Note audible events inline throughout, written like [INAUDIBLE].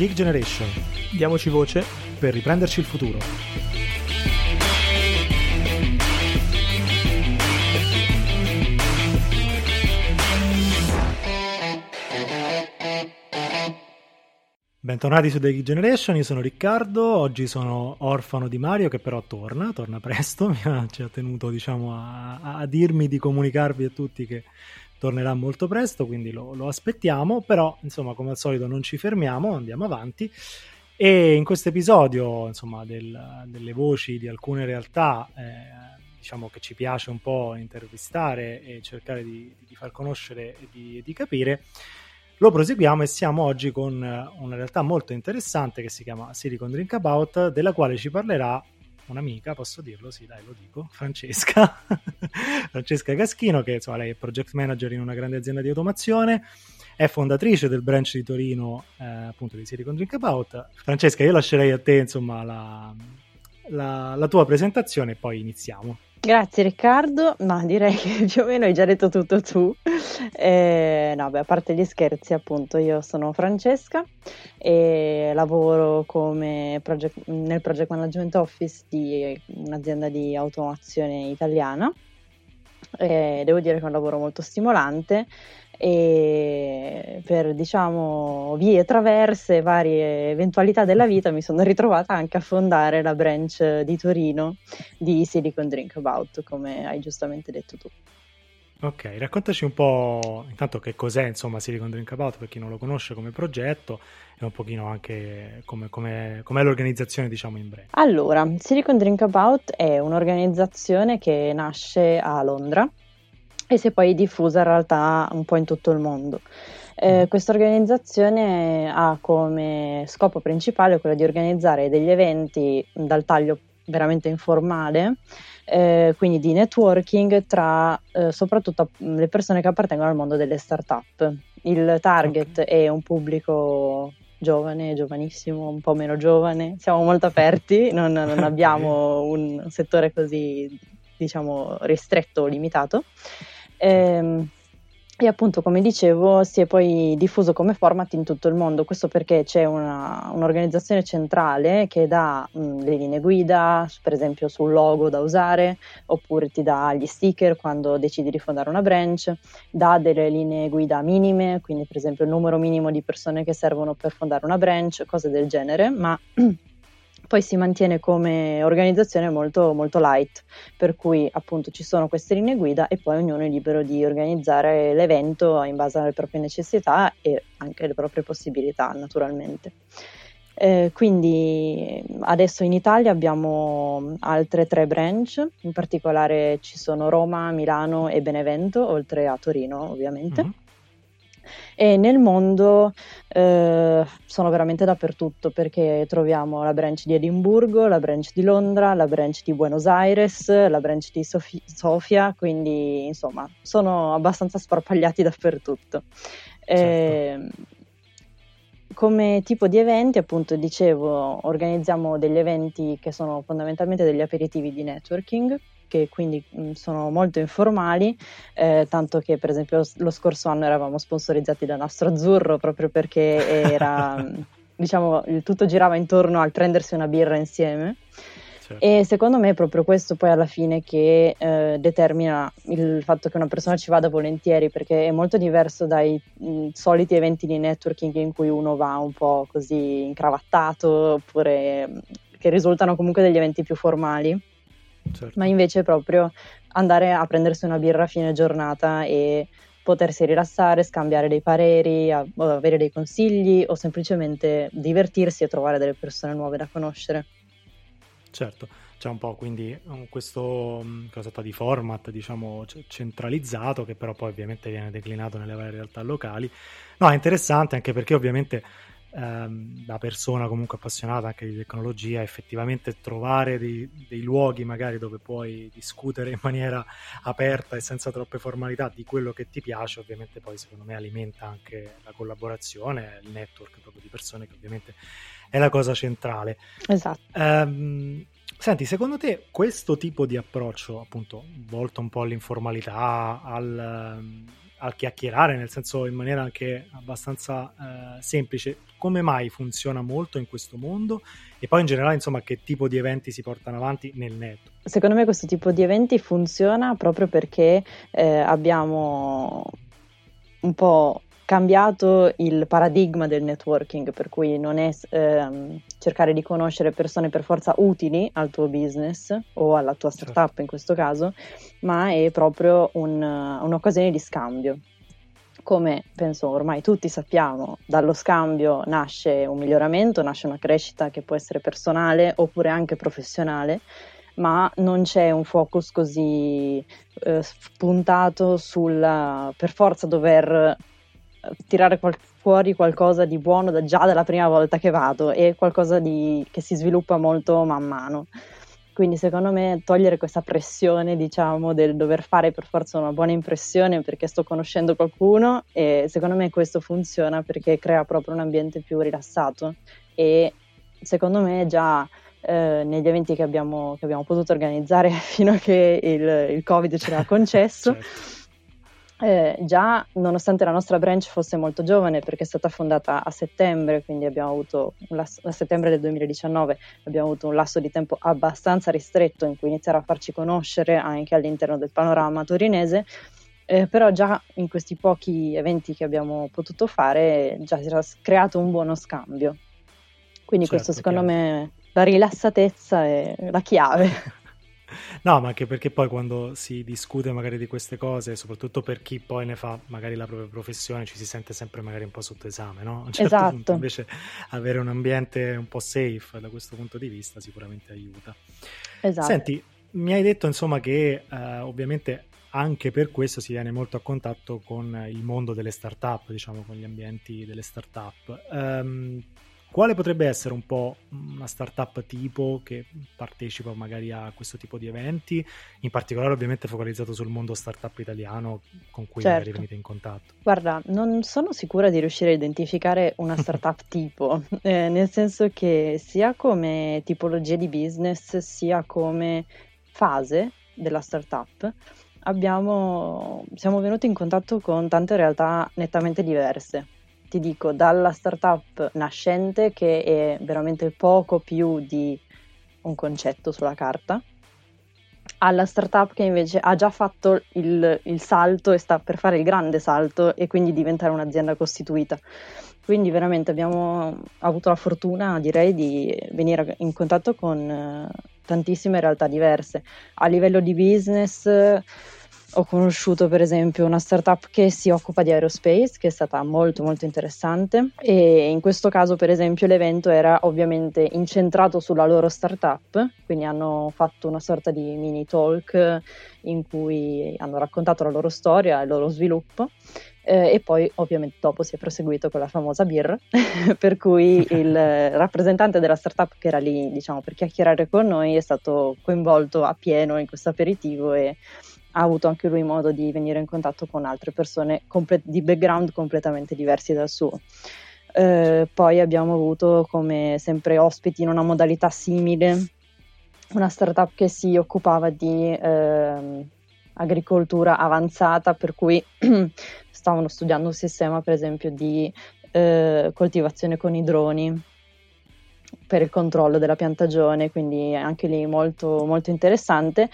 Geek Generation. Diamoci voce per riprenderci il futuro. Bentornati su The Geek Generation, io sono Riccardo, oggi sono orfano di Mario che però torna, torna presto, [LAUGHS] mi ha, ci ha tenuto diciamo, a, a, dirmi di comunicarvi a tutti che tornerà molto presto, quindi lo, lo, aspettiamo, però insomma come al solito non ci fermiamo, andiamo avanti. E in questo episodio insomma del, delle voci di alcune realtà eh, diciamo che ci piace un po' intervistare e cercare di, di far conoscere e di, di capire lo proseguiamo e siamo oggi con una realtà molto interessante che si chiama Silicon Drink About, della quale ci parlerà un'amica, posso dirlo? Sì, dai, lo dico, Francesca. [LAUGHS] Francesca Gaschino, che insomma, lei è project manager in una grande azienda di automazione, è fondatrice del branch di Torino, eh, appunto di Silicon Drink About. Francesca, io lascerei a te, insomma, la, la, la tua presentazione e poi iniziamo. Grazie Riccardo, ma direi che [LAUGHS] più o meno hai già detto tutto tu. Eh, no, beh, a parte gli scherzi, appunto, io sono Francesca e lavoro project, nel Project Management Office di un'azienda di automazione italiana. Eh, devo dire che è un lavoro molto stimolante e per diciamo vie traverse, varie eventualità della vita mi sono ritrovata anche a fondare la branch di Torino di Silicon Drink About, come hai giustamente detto tu. Ok, raccontaci un po' intanto che cos'è insomma Silicon Drink About per chi non lo conosce come progetto e un pochino anche come, come, com'è l'organizzazione diciamo in breve. Allora, Silicon Drink About è un'organizzazione che nasce a Londra e si è poi diffusa in realtà un po' in tutto il mondo. Eh, mm. questa organizzazione ha come scopo principale quello di organizzare degli eventi dal taglio veramente informale, eh, quindi di networking tra eh, soprattutto le persone che appartengono al mondo delle start-up. Il target okay. è un pubblico giovane, giovanissimo, un po' meno giovane, siamo molto aperti, non, non [LAUGHS] abbiamo un settore così diciamo ristretto o limitato. Ehm, e appunto, come dicevo, si è poi diffuso come format in tutto il mondo. Questo perché c'è una, un'organizzazione centrale che dà mh, le linee guida, per esempio sul logo da usare, oppure ti dà gli sticker quando decidi di fondare una branch, dà delle linee guida minime, quindi per esempio il numero minimo di persone che servono per fondare una branch, cose del genere, ma [CLEARS THROAT] poi si mantiene come organizzazione molto, molto light, per cui appunto ci sono queste linee guida e poi ognuno è libero di organizzare l'evento in base alle proprie necessità e anche alle proprie possibilità, naturalmente. Eh, quindi adesso in Italia abbiamo altre tre branch, in particolare ci sono Roma, Milano e Benevento, oltre a Torino ovviamente. Mm-hmm e nel mondo eh, sono veramente dappertutto perché troviamo la branch di Edimburgo, la branch di Londra, la branch di Buenos Aires, la branch di Sofi- Sofia, quindi insomma sono abbastanza sparpagliati dappertutto. Certo. Eh, come tipo di eventi, appunto, dicevo, organizziamo degli eventi che sono fondamentalmente degli aperitivi di networking, che quindi mh, mm, sono molto informali, eh, tanto che per esempio lo scorso anno eravamo sponsorizzati da Nastro Azzurro proprio perché era, [LAUGHS] mm, diciamo, tutto girava intorno al prendersi una birra insieme. Certo. E secondo me è proprio questo poi alla fine che eh, determina il fatto che una persona ci vada volentieri, perché è molto diverso dai mh, mm, soliti eventi di networking in cui uno va un po' così incravattato, oppure che risultano comunque degli eventi più formali certo. ma invece proprio andare a prendersi una birra a fine giornata e potersi rilassare, scambiare dei pareri, avere dei consigli o semplicemente divertirsi e trovare delle persone nuove da conoscere. Certo, c'è un po' quindi questo mm, cosa di format diciamo centralizzato che però poi ovviamente viene declinato nelle varie realtà locali. No, è interessante anche perché ovviamente ehm, da persona comunque appassionata anche di tecnologia, effettivamente trovare dei, dei, luoghi magari dove puoi discutere in [LAUGHS] maniera aperta e senza troppe formalità di quello che ti piace, ovviamente poi secondo me alimenta anche la collaborazione, il network proprio di persone che ovviamente è la cosa centrale. Esatto. Um, Senti, secondo te questo tipo di approccio, appunto, volto un po' all'informalità, al, a chiacchierare, nel senso in maniera anche abbastanza eh, semplice, come mai funziona molto in questo mondo e poi in generale insomma che tipo di eventi si portano avanti nel netto. Secondo me questo tipo di eventi funziona proprio perché eh, abbiamo un po' cambiato il paradigma del networking, per cui non è ehm, cercare di conoscere persone per forza utili al tuo business o alla tua certo. startup certo. in questo caso, ma è proprio un, un'occasione di scambio. Come penso ormai tutti sappiamo, dallo scambio nasce un miglioramento, nasce una crescita che può essere personale oppure anche professionale ma non c'è un focus così eh, puntato sul per forza dover tirare qual- fuori qualcosa di buono da, già dalla prima volta che vado e qualcosa di, che si sviluppa molto man mano. Quindi secondo me togliere questa pressione, diciamo, del dover fare per forza una buona impressione perché sto conoscendo qualcuno e secondo me questo funziona perché crea proprio un ambiente più rilassato e secondo me già eh, negli eventi che abbiamo, che abbiamo, potuto organizzare [LAUGHS] fino a che il, il Covid ce l'ha concesso. [LAUGHS] certo eh, già nonostante la nostra branch fosse molto giovane perché è stata fondata a settembre, quindi abbiamo avuto lasso, a settembre del 2019 abbiamo avuto un lasso di tempo abbastanza ristretto in cui iniziare a farci conoscere anche all'interno del panorama torinese, eh, però già in questi pochi eventi che abbiamo potuto fare già si era creato un buono scambio. Quindi certo, questo secondo chiaro. me la rilassatezza è la chiave. [LAUGHS] No, ma anche perché poi quando si discute magari di queste cose, soprattutto per chi poi ne fa magari la propria professione, ci si sente sempre magari un po' sotto esame, no? A un certo esatto. punto invece avere un ambiente un po' safe da questo punto di vista sicuramente aiuta. Esatto. Senti, mi hai detto insomma che eh, ovviamente anche per questo si viene molto a contatto con il mondo delle start-up, diciamo con gli ambienti delle start-up. Um, quale potrebbe essere un po' una startup tipo che partecipa magari a questo tipo di eventi, in particolare ovviamente focalizzato sul mondo startup italiano con cui certo. magari venite in contatto? Guarda, non sono sicura di riuscire a identificare una startup [LAUGHS] tipo, eh, nel senso che sia come tipologia di business sia come fase della startup abbiamo, siamo venuti in contatto con tante realtà nettamente diverse ti dico, dalla startup nascente che è veramente poco più di un concetto sulla carta, alla startup che invece ha già fatto il, il, salto e sta per fare il grande salto e quindi diventare un'azienda costituita. Quindi veramente abbiamo avuto la fortuna, direi, di venire in contatto con eh, tantissime realtà diverse. A livello di business ho conosciuto per esempio una startup che si occupa di aerospace, che è stata molto molto interessante. E in questo caso per esempio l'evento era ovviamente incentrato sulla loro startup, quindi hanno fatto una sorta di mini talk in cui hanno raccontato la loro storia il loro sviluppo. Eh, e poi ovviamente dopo si è proseguito con la famosa birra, [LAUGHS] per cui il rappresentante della startup che era lì diciamo per chiacchierare con noi è stato coinvolto a pieno in questo aperitivo e ha avuto anche lui modo di venire in contatto con altre persone comple- di background completamente diversi dal suo. Eh, poi abbiamo avuto come sempre ospiti in una modalità simile una startup che si occupava di eh, agricoltura avanzata, per cui [CLEARS THROAT] stavano studiando un sistema per esempio di eh, coltivazione con i droni per il controllo della piantagione, quindi anche lì molto, molto interessante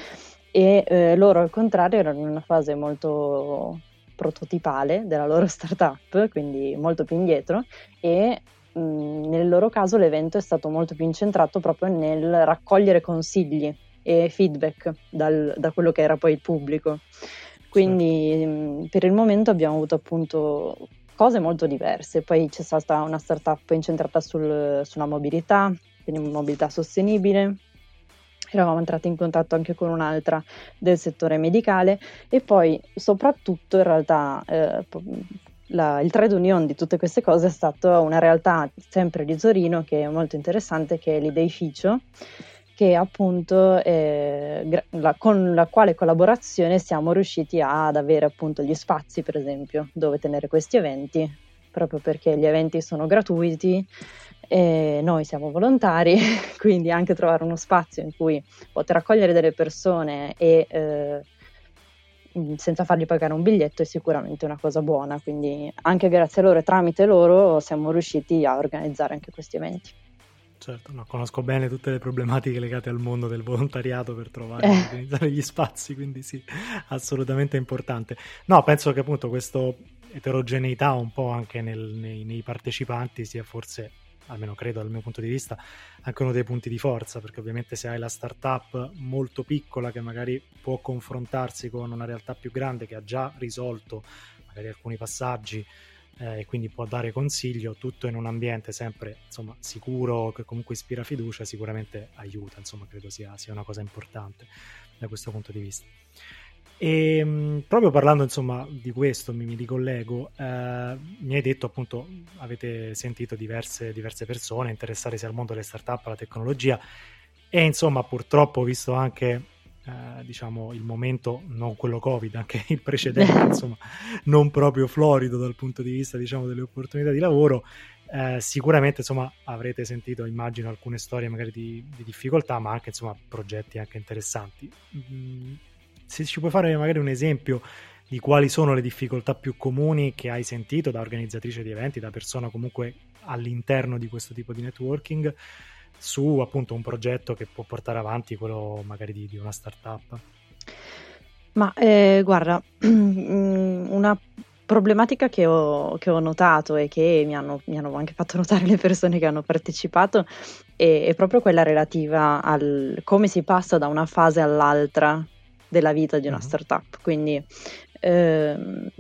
e eh, loro al contrario erano in una fase molto prototipale della loro [LAUGHS] startup, quindi molto più indietro e mh, nel loro caso l'evento è stato molto più incentrato proprio nel raccogliere consigli e feedback dal, da quello che era poi il pubblico. Quindi sì. mh, per il momento abbiamo avuto appunto cose molto diverse, poi c'è stata una startup incentrata sul, sulla mobilità, quindi mobilità sostenibile, eravamo entrati in contatto anche con un'altra del settore medicale e poi soprattutto in realtà eh, la, il trade union di tutte queste cose è stata una realtà sempre di Torino che è molto interessante che è l'Ideificio che appunto eh, la, con la quale collaborazione siamo riusciti ad avere appunto gli spazi per esempio dove tenere questi eventi proprio perché gli eventi sono gratuiti e noi siamo volontari, [LAUGHS] quindi anche trovare uno spazio in cui poter accogliere delle persone e eh, mm, senza fargli pagare un biglietto è sicuramente una cosa buona, quindi anche grazie a loro e tramite loro siamo riusciti a organizzare anche questi eventi. Certo, no, conosco bene tutte le problematiche legate al mondo del volontariato per trovare e eh. organizzare gli spazi, quindi sì, assolutamente importante. No, penso che appunto questa eterogeneità un po' anche nel, nei, nei partecipanti sia forse almeno credo dal mio punto di vista, anche uno dei punti di forza, perché ovviamente se hai la startup molto piccola che magari può confrontarsi con una realtà più grande che ha già risolto magari alcuni passaggi eh, e quindi può dare consiglio, tutto in un ambiente sempre insomma, sicuro, che comunque ispira fiducia, sicuramente aiuta, insomma credo sia, sia una cosa importante da questo punto di vista. E ehm, proprio parlando insomma di questo, mi, mi ricollego, eh, mi hai detto appunto, avete sentito diverse, diverse persone interessarsi al mondo delle startup, alla tecnologia e insomma purtroppo visto anche eh, diciamo il momento, non quello Covid, anche il precedente, [LAUGHS] insomma non proprio florido dal punto di vista diciamo delle opportunità di lavoro, eh, sicuramente insomma avrete sentito immagino alcune storie magari di, di difficoltà ma anche insomma progetti anche interessanti. Mm se ci puoi fare magari un esempio di quali sono le difficoltà più comuni che hai sentito da organizzatrice di eventi, da persona comunque all'interno di questo tipo di networking, su appunto un progetto che può portare avanti quello magari di, di una startup. Ma eh, guarda, [CLEARS THROAT] una problematica che ho, che ho, notato e che mi hanno, mi hanno, anche fatto notare le persone che hanno partecipato è, è proprio quella relativa al come si passa da una fase all'altra della vita di una uh-huh. startup, quindi eh,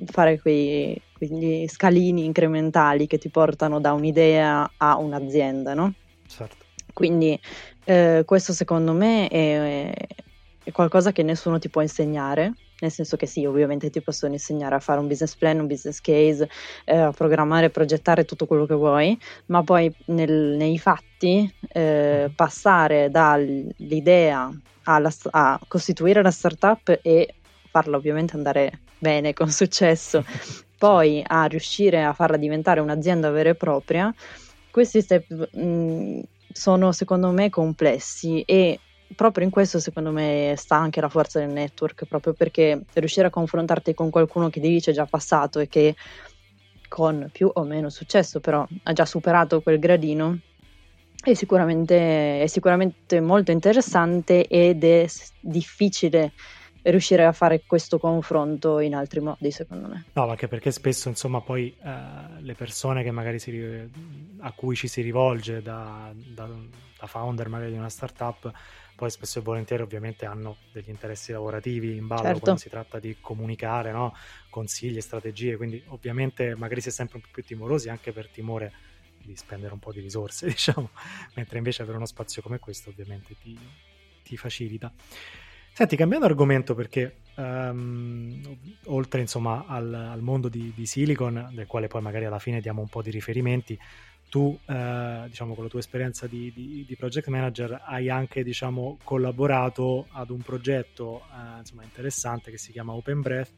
fare quei, quegli scalini incrementali che ti portano da un'idea a un'azienda, no? Certo. Quindi eh, questo secondo me è, è qualcosa che nessuno ti può insegnare, nel senso che sì, ovviamente ti possono insegnare a fare un business plan, un business case, eh, a programmare, progettare tutto quello che vuoi, ma poi nel, nei fatti eh, passare dall'idea alla, a costituire la startup e farla ovviamente andare bene, con successo, [LAUGHS] poi a riuscire a farla diventare un'azienda vera e propria, questi step mh, sono secondo me complessi e proprio in questo secondo me sta anche la forza del network, proprio perché riuscire a confrontarti con qualcuno che ti dice già passato e che con più o meno successo però ha già superato quel gradino è sicuramente, è sicuramente molto interessante ed è difficile riuscire a fare questo confronto in altri modi, secondo me. No, anche perché spesso, insomma, poi eh, le persone che magari si, a cui ci si rivolge da, da, da, founder magari di una startup, poi spesso e volentieri ovviamente hanno degli interessi lavorativi in ballo certo. quando si tratta di comunicare, no? consigli e strategie, quindi ovviamente magari si è sempre un po' più timorosi anche per timore di spendere un po' di risorse, [LAUGHS] diciamo, mentre invece avere uno spazio come questo ovviamente ti, ti facilita. Senti, cambiando argomento perché um, oltre insomma al, al mondo di, di, Silicon, del quale poi magari alla fine diamo un po' di riferimenti, tu eh, diciamo con la tua esperienza di, di, di, project manager hai anche diciamo collaborato ad un progetto eh, insomma interessante che si chiama Open Breath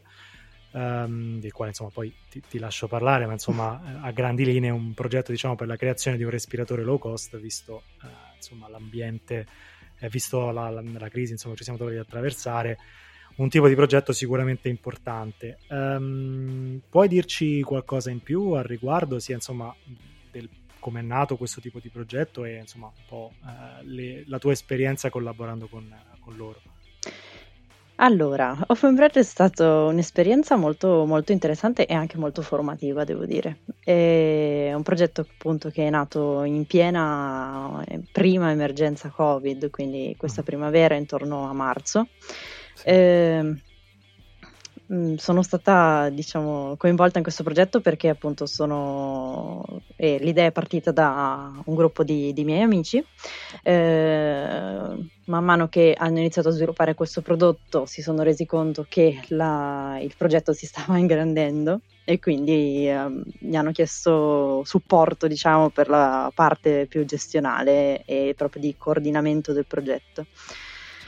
um, del quale insomma poi ti, ti, lascio parlare, ma insomma [LAUGHS] eh, a grandi linee un progetto diciamo per la creazione di un respiratore low cost, visto uh, insomma l'ambiente, eh, visto la, la, la, crisi insomma ci siamo trovati ad attraversare, un tipo di progetto sicuramente importante. Um, puoi dirci qualcosa in più al riguardo, sia insomma del come è nato questo tipo di progetto e insomma un po' uh, le, la tua esperienza collaborando con, con loro? Allora, Open Bread è stata un'esperienza molto, molto interessante e anche molto formativa, devo dire. È un progetto appunto che è nato in piena eh, prima emergenza Covid, quindi questa mm. primavera intorno a marzo. Sì. Eh, sono stata, diciamo, coinvolta in questo progetto perché appunto sono... Eh, l'idea è partita da un gruppo di, di miei amici. Eh, man mano che hanno iniziato a sviluppare questo prodotto si sono resi conto che la, il progetto si stava [LAUGHS] ingrandendo e quindi eh, mi hanno chiesto supporto, diciamo, per la parte più gestionale e proprio di coordinamento del progetto.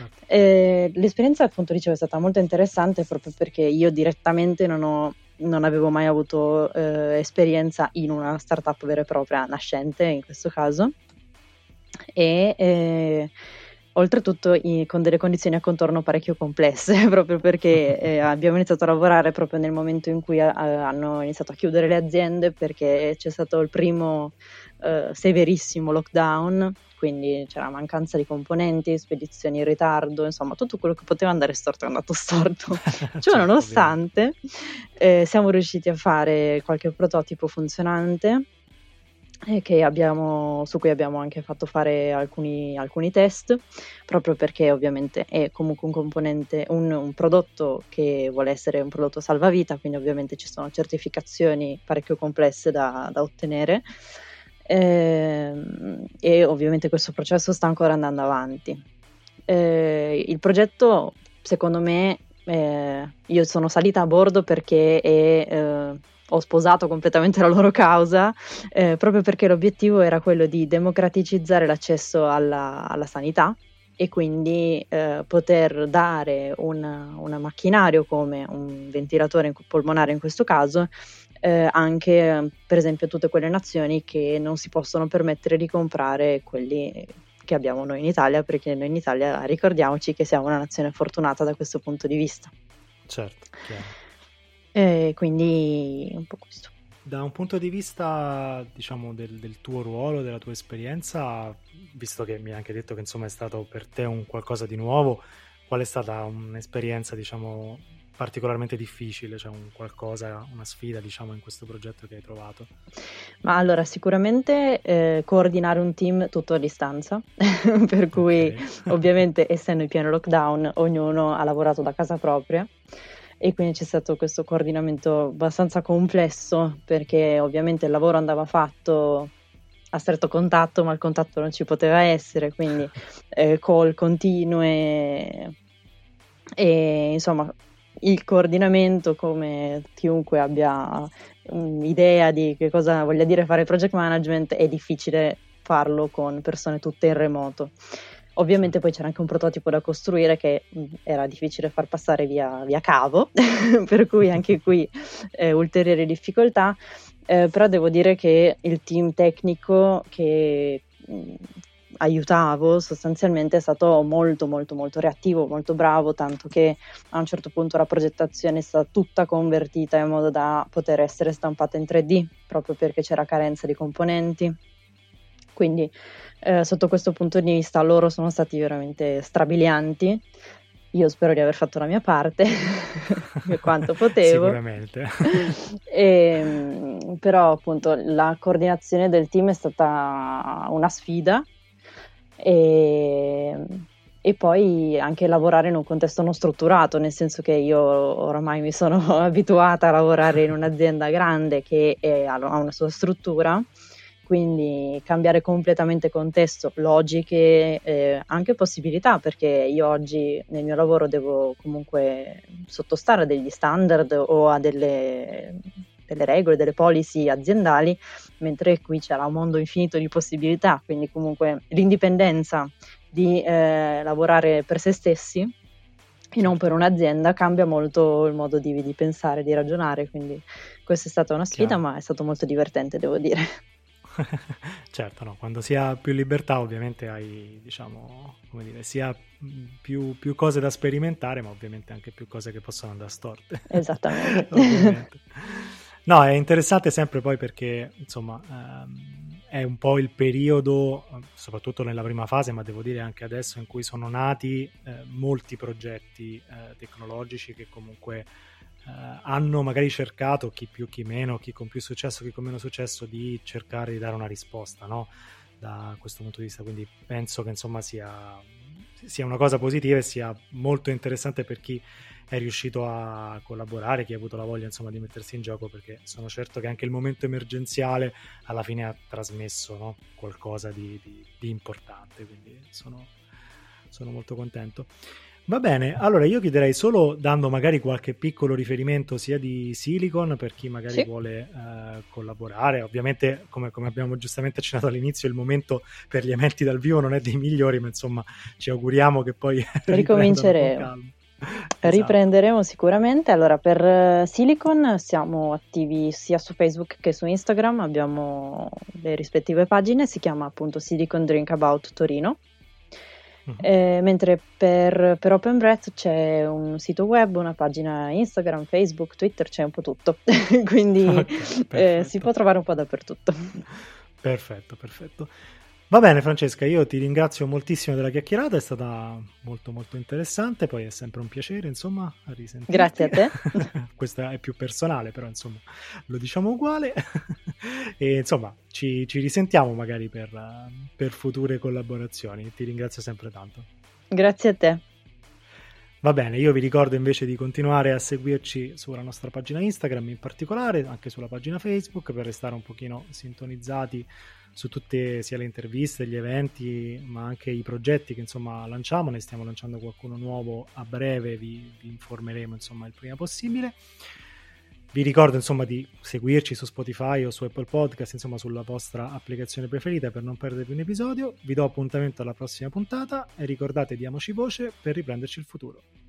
Certo. Eh, l'esperienza, appunto, dicevo, è stata molto interessante proprio perché io direttamente non, ho, non avevo mai avuto eh, esperienza in una startup vera e propria, nascente in questo caso. E eh, oltretutto in, con delle condizioni a contorno parecchio complesse, [LAUGHS] proprio perché [LAUGHS] eh, abbiamo iniziato a lavorare proprio nel momento in cui a, a, hanno iniziato a chiudere le aziende perché c'è stato il primo eh, severissimo lockdown, quindi c'era mancanza di componenti, spedizioni in ritardo, insomma tutto quello che poteva andare storto è andato storto. [LAUGHS] [LAUGHS] cioè, certo, nonostante eh, siamo riusciti a fare qualche prototipo funzionante abbiamo, su cui abbiamo anche fatto fare alcuni, alcuni, test, proprio perché ovviamente è comunque un componente, un, un, prodotto che vuole essere un prodotto salvavita, quindi ovviamente ci sono certificazioni parecchio complesse da, da ottenere eh, e ovviamente questo processo sta ancora andando avanti. Eh, il progetto, secondo me, eh, io sono salita a bordo perché è eh, ho sposato completamente la loro causa, eh, proprio perché l'obiettivo era quello di democraticizzare l'accesso alla, alla sanità e quindi eh, poter dare un, macchinario come un ventilatore polmonare in questo caso eh, anche per esempio tutte quelle nazioni che non si possono permettere di comprare quelli che abbiamo noi in Italia perché noi in Italia ricordiamoci che siamo una nazione fortunata da questo punto di vista. Certo, chiaro. E quindi un po' questo. Da un punto di vista, diciamo, del, del, tuo ruolo, della tua esperienza, visto che mi hai anche detto che insomma è stato per te un qualcosa di nuovo, qual è stata un'esperienza, diciamo, particolarmente difficile, cioè un qualcosa, una sfida, diciamo, in questo progetto che hai trovato? Ma allora, sicuramente eh, coordinare un team tutto a distanza, [LAUGHS] per cui [LAUGHS] ovviamente essendo in pieno lockdown, ognuno ha lavorato da casa propria e quindi c'è stato questo coordinamento abbastanza complesso perché ovviamente il lavoro andava fatto a stretto contatto, ma il contatto non ci poteva essere, quindi [LAUGHS] eh, call continue e insomma il coordinamento come chiunque abbia un'idea di che cosa voglia dire fare project management è difficile farlo con persone tutte in remoto. Ovviamente poi c'era anche un prototipo da costruire che era difficile far passare via, via cavo, [LAUGHS] per cui anche qui eh, ulteriori difficoltà, eh, però devo dire che il team tecnico che mh, aiutavo sostanzialmente è stato molto molto molto reattivo, molto bravo, tanto che a un certo punto la progettazione è stata tutta convertita in modo da poter essere stampata in 3D, proprio perché c'era carenza di componenti. Quindi eh, sotto questo punto di vista loro sono stati veramente strabilianti. Io spero di aver fatto la mia parte [LAUGHS] per quanto potevo. Sicuramente. e, [LAUGHS] ehm, però appunto la coordinazione del team è stata una sfida e, e poi anche lavorare in un contesto non strutturato, nel senso che io oramai mi sono [LAUGHS] abituata a lavorare in un'azienda grande che è, ha una sua struttura quindi cambiare completamente contesto, logiche, eh, anche possibilità, perché io oggi nel mio lavoro devo comunque sottostare a degli standard o a delle, delle regole, delle policy aziendali, mentre qui c'era un mondo infinito di possibilità, quindi comunque l'indipendenza di eh, lavorare per se stessi e non per un'azienda cambia molto il modo di, di pensare, di ragionare, quindi questa è stata una sfida, Chiaro. ma è stato molto divertente, devo dire. [LAUGHS] [LAUGHS] certo, no, quando si ha più libertà ovviamente hai, diciamo, come dire, sia più, più, cose da sperimentare, ma ovviamente anche più cose che possono andare storte. Esattamente. [LAUGHS] no, è interessante sempre poi perché, insomma, ehm, è un po' il periodo, soprattutto nella prima fase, ma devo dire anche adesso, in cui sono nati eh, molti progetti eh, tecnologici che comunque Uh, hanno magari cercato, chi più chi meno, chi con più successo, chi con meno successo, di cercare di dare una risposta no? da questo punto di vista. Quindi penso che insomma sia, sia, una cosa positiva e sia molto interessante per chi è riuscito a collaborare, chi ha avuto la voglia insomma, di mettersi in gioco, perché sono certo che anche il momento emergenziale alla fine ha trasmesso no? qualcosa di, di, di, importante. Quindi sono, sono molto contento. Va bene, allora io chiederei solo dando magari qualche piccolo riferimento sia di Silicon per chi magari sì. vuole uh, collaborare. Ovviamente, come, come, abbiamo giustamente accennato all'inizio, il momento per gli eventi dal vivo non è dei migliori, ma insomma ci auguriamo che poi [LAUGHS] ricominceremo. esatto. Riprenderemo sicuramente. Allora, per eh, Silicon siamo attivi sia su Facebook che su Instagram, abbiamo le rispettive pagine, si chiama appunto Silicon Drink About Torino. Eh, mentre per, per, Open Breath c'è un sito web, una pagina Instagram, Facebook, Twitter, c'è un po' tutto, [LAUGHS] quindi okay, eh, si può trovare un po' dappertutto. Perfetto, perfetto. Va bene Francesca, io ti ringrazio moltissimo della chiacchierata, è stata molto molto interessante, poi è sempre un piacere insomma risentirti. Grazie a te. [LAUGHS] Questo è più personale, però insomma lo diciamo uguale [LAUGHS] e insomma ci, ci risentiamo magari per, per future collaborazioni, ti ringrazio sempre tanto. Grazie a te. Va bene, io vi ricordo invece di continuare a seguirci sulla nostra pagina Instagram in particolare, anche sulla pagina Facebook per restare un pochino sintonizzati su tutte sia le interviste, gli eventi, ma anche i progetti che insomma lanciamo, ne stiamo lanciando qualcuno nuovo a breve, vi, vi informeremo insomma il prima possibile. Vi ricordo insomma di seguirci su Spotify o su Apple Podcast, insomma sulla vostra applicazione preferita per non perdervi un episodio. Vi do appuntamento alla prossima puntata e ricordate diamoci voce per riprenderci il futuro.